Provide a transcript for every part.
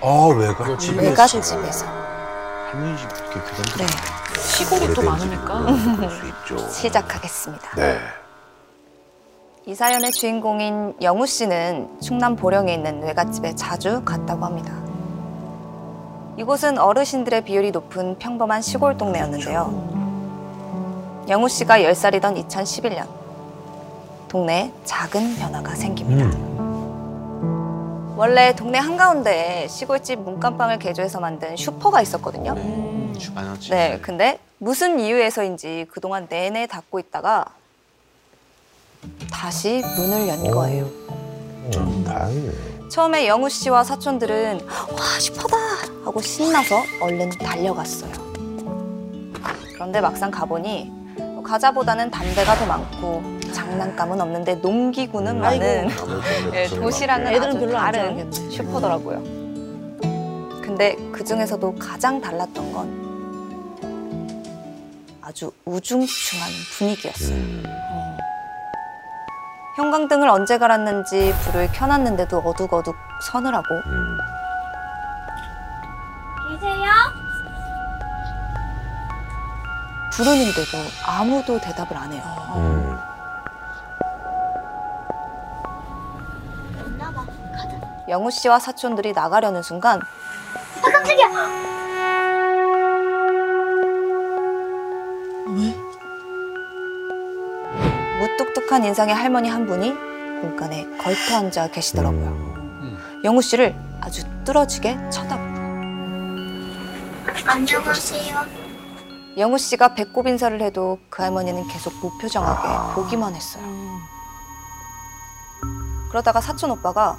아 왜가? 외갓집에서 할머니 집 이렇게 교단 네, 시골이 또 많으니까. 볼수 있죠. 시작하겠습니다. 네. 이 사연의 주인공인 영우 씨는 충남 보령에 있는 외갓집에 자주 갔다고 합니다. 이곳은 어르신들의 비율이 높은 평범한 시골 동네였는데요. 영우 씨가 10살이던 2011년 동네에 작은 변화가 생깁니다. 음. 원래 동네 한가운데에 시골집 문간방을 개조해서 만든 슈퍼가 있었거든요. 주간어치. 네, 근데 무슨 이유에서인지 그동안 내내 닫고 있다가 다시 문을 연 거예요. 음, 다행이네. 처음에 영우 씨와 사촌들은 와 슈퍼다 하고 신나서 얼른 달려갔어요. 그런데 막상 가보니 과자보다는 담배가 더 많고 장난감은 없는데 농기구는 많은 예, 도시랑은 애들은 아주 별로 안 다른 좋아하겠네. 슈퍼더라고요. 근데 그 중에서도 가장 달랐던 건 아주 우중충한 분위기였어요. 음. 형광등을 언제 갈았는지 불을 켜놨는데도 어둑어둑 서늘하고 음. 부르는데도 아무도 대답을 안 해요. 음. 영우 씨와 사촌들이 나가려는 순간 아 깜짝이야. 무뚝뚝한 인상의 할머니 한 분이 문간에 걸터 앉아 계시더라고요. 음. 영우 씨를 아주 뚫어지게 쳐다보고 안녕하세요. 영우 씨가 배꼽 인사를 해도 그 할머니는 계속 무표정하게 보기만 했어요. 그러다가 사촌 오빠가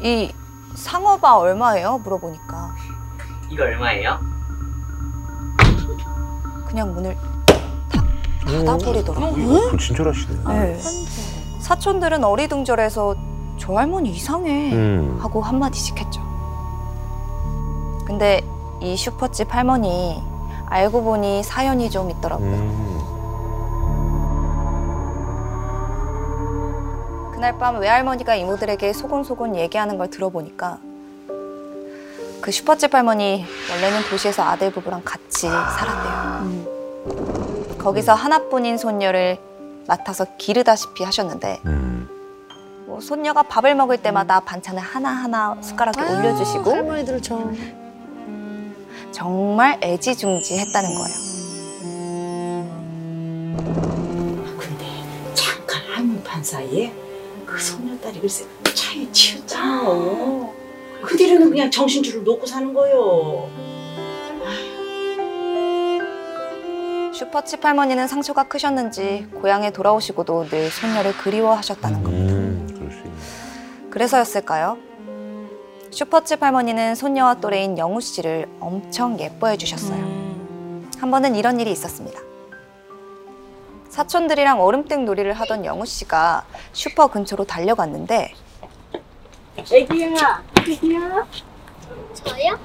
이 상어바 얼마예요? 물어보니까 이거 얼마예요? 그냥 문을 탁 닫아버리더라고요. 어, 이거 불친절하시네. 네. 사촌들은 어리둥절해서 저 할머니 이상해 음. 하고 한마디씩 했죠. 근데 이 슈퍼집 할머니 알고 보니 사연이 좀 있더라고요. 음. 그날 밤 외할머니가 이모들에게 소곤소곤 얘기하는 걸 들어보니까 그 슈퍼집 할머니 원래는 도시에서 아들 부부랑 같이 살았대요. 거기서 하나뿐인 손녀를 맡아서 기르다시피 하셨는데 음. 뭐 손녀가 밥을 먹을 때마다 반찬을 하나하나 숟가락에 올려주시고 할머니들 저 정말 애지중지했다는 거예요. 근데 잠깐 한문판 사이에 그 소녀딸이 글쎄 차에 치였잖아. 그 뒤로는 그냥 정신줄을 놓고 사는 거요. 슈퍼칩 할머니는 상처가 크셨는지 고향에 돌아오시고도 늘 손녀를 그리워하셨다는 겁니다. 음. 그래서였을까요? 슈퍼칩 할머니는 손녀와 또래인 영우 씨를 엄청 예뻐해 주셨어요. 한 번은 이런 일이 있었습니다. 사촌들이랑 얼음땡 놀이를 하던 영우 씨가 슈퍼 근처로 달려갔는데 애기야, 애기야. 저요?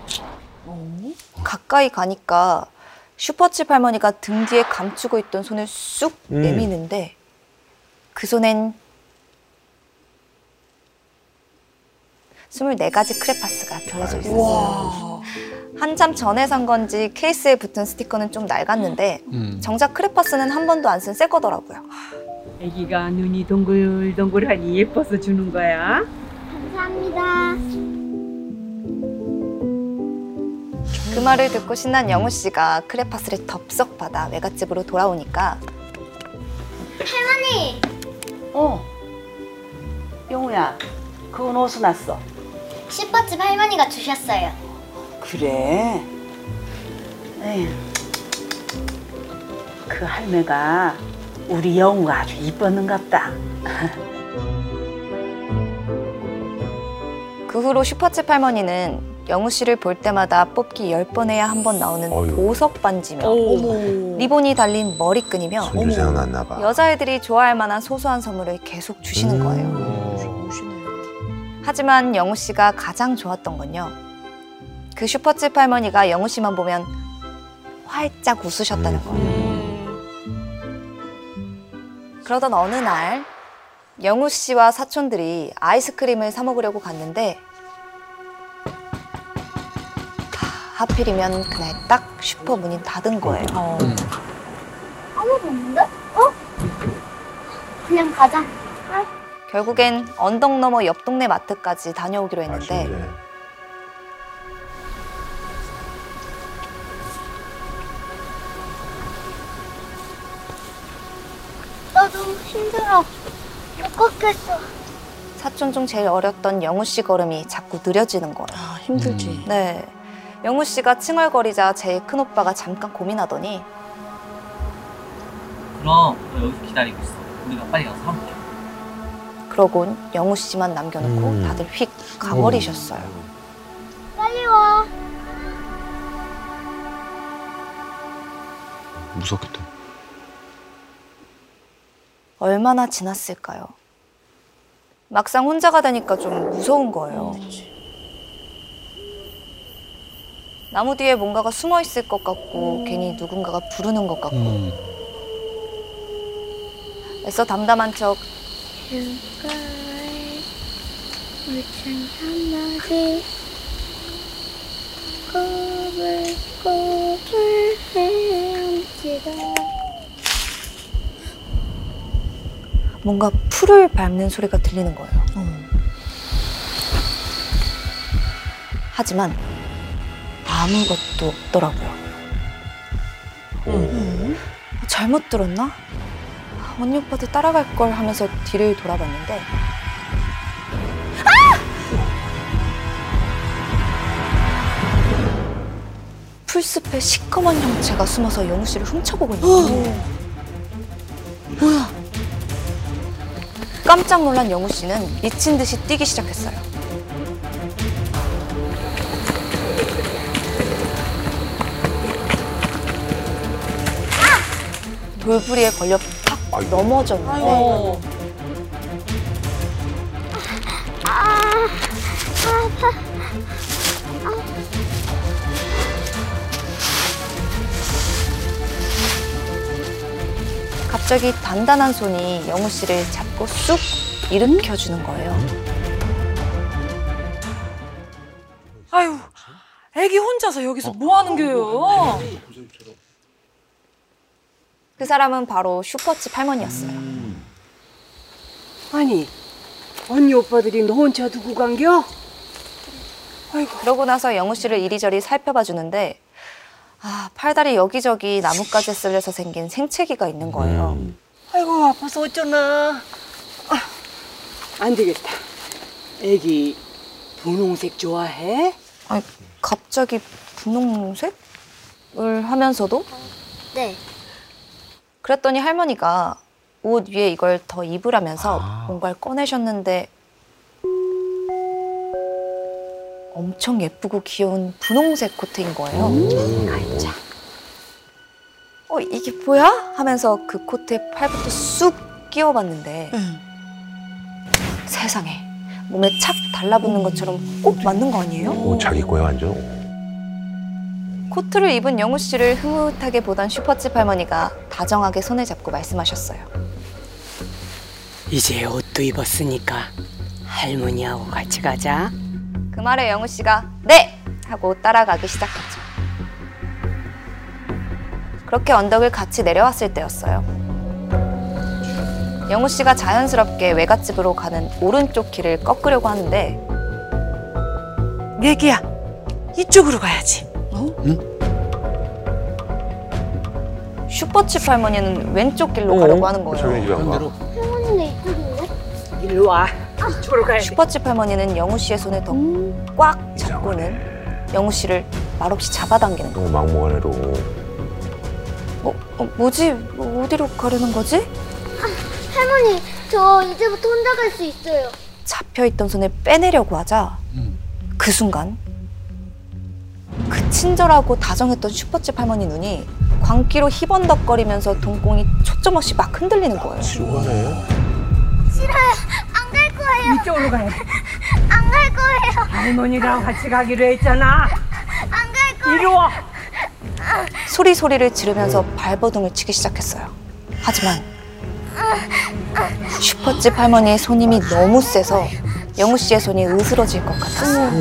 가까이 가니까 슈퍼칩 할머니가 등 뒤에 감추고 있던 손을 쑥 음. 내미는데 그 손엔 24가지 크레파스가 들어져 있었어요. 한참 전에 산 건지 케이스에 붙은 스티커는 좀 낡았는데 정작 크레파스는 한 번도 안 쓴 새 거더라고요. 아기가 눈이 동글동글하니 예뻐서 주는 거야. 감사합니다. 그 말을 듣고 신난 영우 씨가 크레파스를 덥석 받아 외갓집으로 돌아오니까 할머니, 어. 영우야, 그건 어디서 났어? 슈퍼집 할머니가 주셨어요. 그래. 에휴. 그 할매가 우리 영우가 아주 이뻤는갑다. 그 후로 슈퍼칩 할머니는 영우 씨를 볼 때마다 뽑기 10번 해야 한 번 나오는 어휴. 보석 반지며 어머. 리본이 달린 머리끈이며 손주 생각났나 봐. 여자애들이 좋아할 만한 소소한 선물을 계속 주시는 음. 거예요. 하지만 영우 씨가 가장 좋았던 건요. 그 슈퍼칩 할머니가 영우 씨만 보면 활짝 웃으셨다는 음. 거예요. 그러던 어느 날 영우 씨와 사촌들이 아이스크림을 사 먹으려고 갔는데 하, 하필이면 그날 딱 슈퍼 문이 닫은 거예요. 어. 아무도 없는데? 어? 그냥 가자. 결국엔 언덕 너머 옆 동네 마트까지 다녀오기로 했는데 아쉽네. 나도 힘들어. 못 걷겠어. 사촌 중 제일 어렸던 영우 씨 걸음이 자꾸 느려지는 거예요. 아, 힘들지. 네. 영우 씨가 칭얼거리자 제일 큰 오빠가 잠깐 고민하더니 그럼 너 여기서 기다리고 있어. 우리가 빨리 가서 사먹자. 그러곤 영우 씨만 남겨놓고 음. 다들 휙 가버리셨어요. 빨리 와. 무섭겠다. 얼마나 지났을까요? 막상 혼자 가다니까 좀 무서운 거예요. 나무 뒤에 뭔가가 숨어 있을 것 같고 괜히 누군가가 부르는 것 같고 애써 담담한 척 휴가에 물찬 한마디 꼬불꼬불 헤엄치다 뭔가 풀을 밟는 소리가 들리는 거예요. 하지만 아무것도 없더라고요. 오. 잘못 들었나? 언니 오빠들 따라갈 걸 하면서 뒤를 돌아봤는데 아! 풀숲에 시커먼 형체가 숨어서 영우 씨를 훔쳐보고 있는 거예요. 뭐야? 깜짝 놀란 영우 씨는 미친 듯이 뛰기 시작했어요. 돌부리에 걸려. 넘어졌는데 어. 갑자기 단단한 손이 영우 씨를 잡고 쑥 일으켜 주는 거예요. 아유, 애기 혼자서 여기서 뭐 하는 거예요? 그 사람은 바로 슈퍼집 할머니였어요. 아니 언니 오빠들이 너 혼자 두고 간겨? 그러고 나서 영우 씨를 이리저리 살펴봐 주는데 아, 팔다리 여기저기 나뭇가지에 쓸려서 생긴 생채기가 있는 거예요. 음. 아이고 아파서 어쩌나 아, 안 되겠다 애기 분홍색 좋아해? 아니, 갑자기 분홍색을 하면서도 네. 그랬더니 할머니가 옷 위에 이걸 더 입으라면서 아. 뭔가를 꺼내셨는데 엄청 예쁘고 귀여운 분홍색 코트인 거예요. 어 이게 뭐야? 하면서 그 코트에 팔부터 쑥 끼워봤는데 세상에 몸에 착 달라붙는 것처럼 꼭 맞는 거 아니에요? 오, 자기 거야 완전. 코트를 입은 영우 씨를 흐뭇하게 보던 슈퍼집 할머니가 다정하게 손을 잡고 말씀하셨어요. 이제 옷도 입었으니까 할머니하고 같이 가자. 그 말에 영우 씨가 네! 하고 따라가기 시작했죠. 그렇게 언덕을 같이 내려왔을 때였어요. 영우 씨가 자연스럽게 외갓집으로 가는 오른쪽 길을 꺾으려고 하는데 애기야, 이쪽으로 가야지. 슈퍼집 할머니는 왼쪽 길로 가려고 하는 거예요. 저기 안 가. 할머니네 이쪽인데? 일로 와. 이쪽으로 가야 돼. 슈퍼집 할머니는 영우 씨의 손을 더 꽉 잡고는 영우 씨를 말없이 잡아당기는 거예요. 너무 막무가내로. 어, 어, 뭐지? 뭐 어디로 가려는 거지? 할머니 저 이제부터 혼자 갈 수 있어요. 잡혀있던 손을 빼내려고 하자 그 순간 그 친절하고 다정했던 슈퍼집 할머니 눈이 광기로 희번덕거리면서 동공이 초점 없이 막 흔들리는 거예요. 지루하네. 안갈 거예요. 이쪽으로 돼안갈 거예요. 할머니랑 같이 가기로 했잖아 안 갈 거예요. 이리 와 소리 소리를 지르면서 발버둥을 치기 시작했어요. 하지만 슈퍼집 할머니의 손님이 너무 세서 영우 씨의 손이 으스러질 것 같았어요.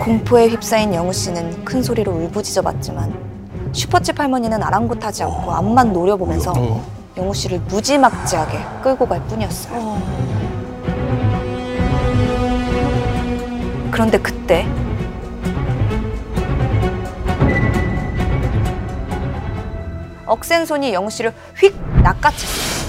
공포에 휩싸인 영우 씨는 큰 소리로 울부짖어 봤지만 슈퍼집 할머니는 아랑곳하지 않고 앞만 노려보면서 영우 씨를 무지막지하게 끌고 갈 뿐이었어요. 그런데 그때 억센 손이 영우 씨를 휙 낚아챘어요.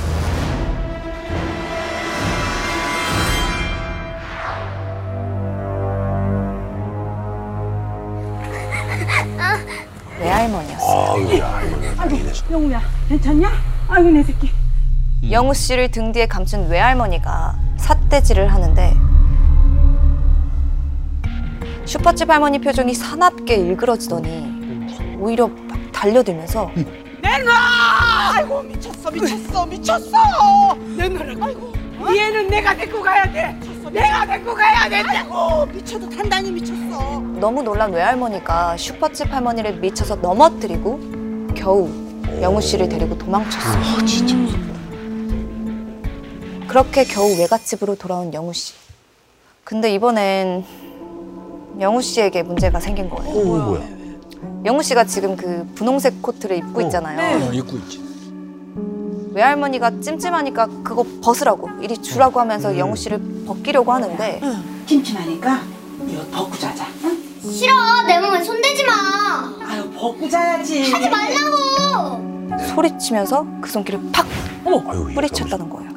아유, 야, 다행이네. 영우야 괜찮냐? 아이고 내 새끼. 영우 씨를 등 뒤에 감춘 외할머니가 삿대질을 하는데 슈퍼집 할머니 표정이 사납게 일그러지더니 오히려 막 달려들면서 내놔! 아이고 미쳤어 미쳤어 미쳤어! 내놔라 아이고 얘는 내가 데리고 가야 돼 내가 데리고 가야 된다고 미쳐도 단단히 미쳤어 너무 놀란 외할머니가 슈퍼집 할머니를 미쳐서 넘어뜨리고 겨우 영우 씨를 데리고 도망쳤어요. 그렇게 겨우 외갓집으로 돌아온 영우 씨. 근데 이번엔 영우 씨에게 문제가 생긴 거예요. 오, 뭐야? 영우 씨가 지금 그 분홍색 코트를 입고 있잖아요. 어, 입고 있지. 외할머니가 찜찜하니까 그거 벗으라고 이리 주라고 하면서 영우 씨를 벗기려고 하는데 찜찜하니까 이거 벗고 자자. 응? 싫어 내 몸에 손대지 마 아유 벗고 자야지. 하지 말라고 소리치면서 그 손길을 팍 아유, 얘가 뿌리쳤다는 거예요.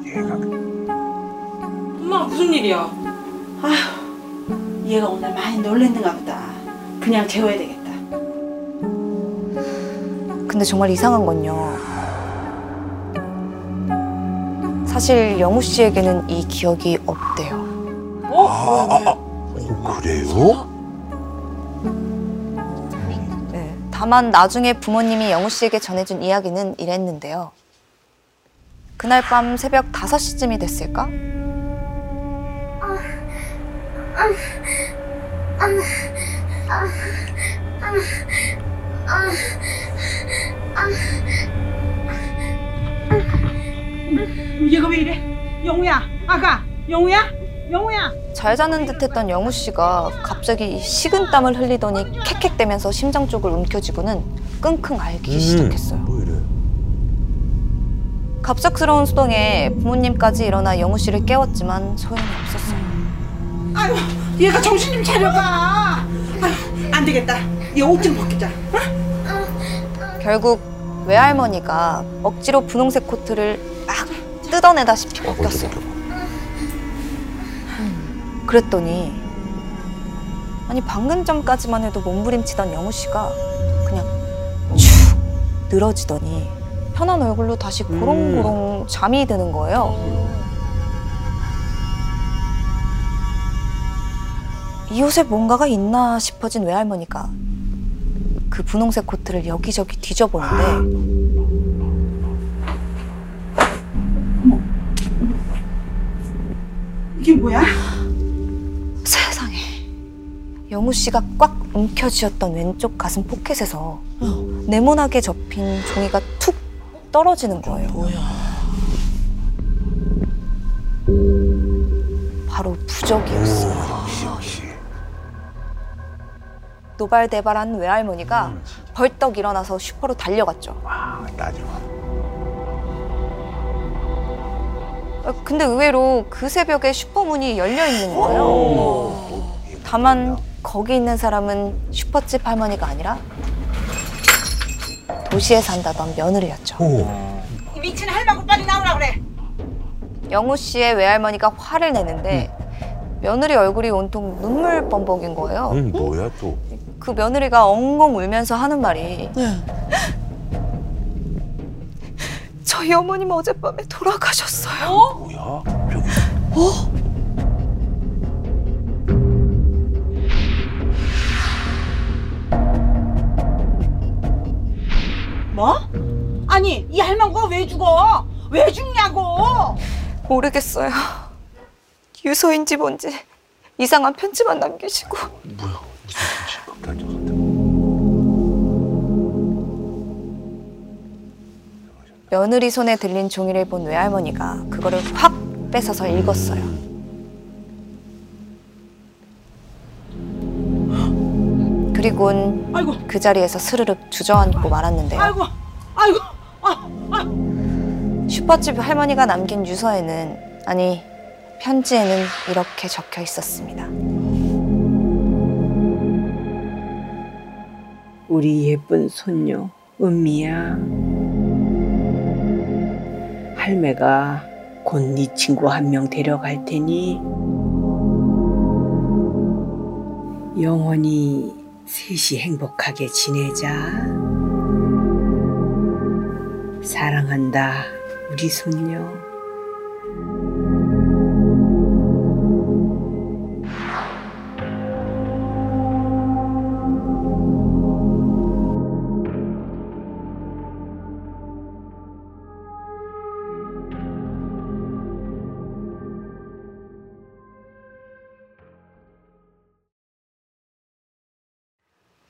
엄마 무슨 일이야? 얘가 오늘 많이 놀랬는가 보다. 그냥 재워야 되겠다. 근데 정말 이상한 건요. 사실 영우 씨에게는 이 기억이 없대요. 어, 그래요? 네. 다만 나중에 부모님이 영우 씨에게 전해준 이야기는 이랬는데요. 그날 밤 새벽 5시쯤이 됐을까? 얘가 왜 이래? 영우야 아가 영우야? 영우야. 잘 자는 듯했던 영우 씨가 갑자기 식은 땀을 흘리더니 캑캑대면서 심장 쪽을 움켜쥐고는 끙끙 앓기 시작했어요. 뭐 이래? 갑작스러운 수동에 부모님까지 일어나 영우 씨를 깨웠지만 소용이 없었어요. 아유 얘가 정신 좀 차려봐. 아유 안 되겠다. 얘 옷 좀 벗기자. 결국 외할머니가 억지로 분홍색 코트를 막 뜯어내다시피 아, 벗겼어요. 그랬더니 아니 방금 전까지만 해도 몸부림치던 영우 씨가 그냥 축 늘어지더니 편한 얼굴로 다시 고롱고롱 잠이 드는 거예요. 이 옷에 뭔가가 있나 싶어진 외할머니가 그 분홍색 코트를 여기저기 뒤져보는데 이게 뭐야? 세상에 영우 씨가 꽉 움켜쥐었던 왼쪽 가슴 포켓에서 네모나게 접힌 종이가 툭 떨어지는 거예요. 바로 부적이었어요. 노발대발한 외할머니가 벌떡 일어나서 슈퍼로 달려갔죠. 아, 따지마. 어, 근데 의외로 그 새벽에 슈퍼문이 열려 있는 거예요. 다만 거기 있는 사람은 슈퍼집 할머니가 아니라 도시에 산다던 며느리였죠. 오, 이 미친 할망구 빨리 나오라 그래 영우 씨의 외할머니가 화를 내는데 며느리 얼굴이 온통 눈물 범벅인 거예요. 응, 뭐야 또? 그 며느리가 엉엉 울면서 하는 말이 저희 어머님 어젯밤에 돌아가셨어요. 뭐야? 저기. 뭐? 아니 이 할망구가 왜 죽어? 왜 죽냐고 모르겠어요. 유서인지 뭔지 이상한 편지만 남기시고 뭐야? 무슨 소리 야? 극단 적인데. 며느리 손에 들린 종이를 본 외할머니가 그거를 확 뺏어서 읽었어요. 그리곤 아이고 그 자리에서 스르륵 주저앉고 말았는데요. 아이고 아이고 아, 슈퍼집 할머니가 남긴 유서에는 아니 편지에는 이렇게 적혀 있었습니다. 우리 예쁜 손녀 은미야. 할매가 곧 네 친구 한 명 데려갈 테니 영원히 셋이 행복하게 지내자. 사랑한다, 우리 손녀.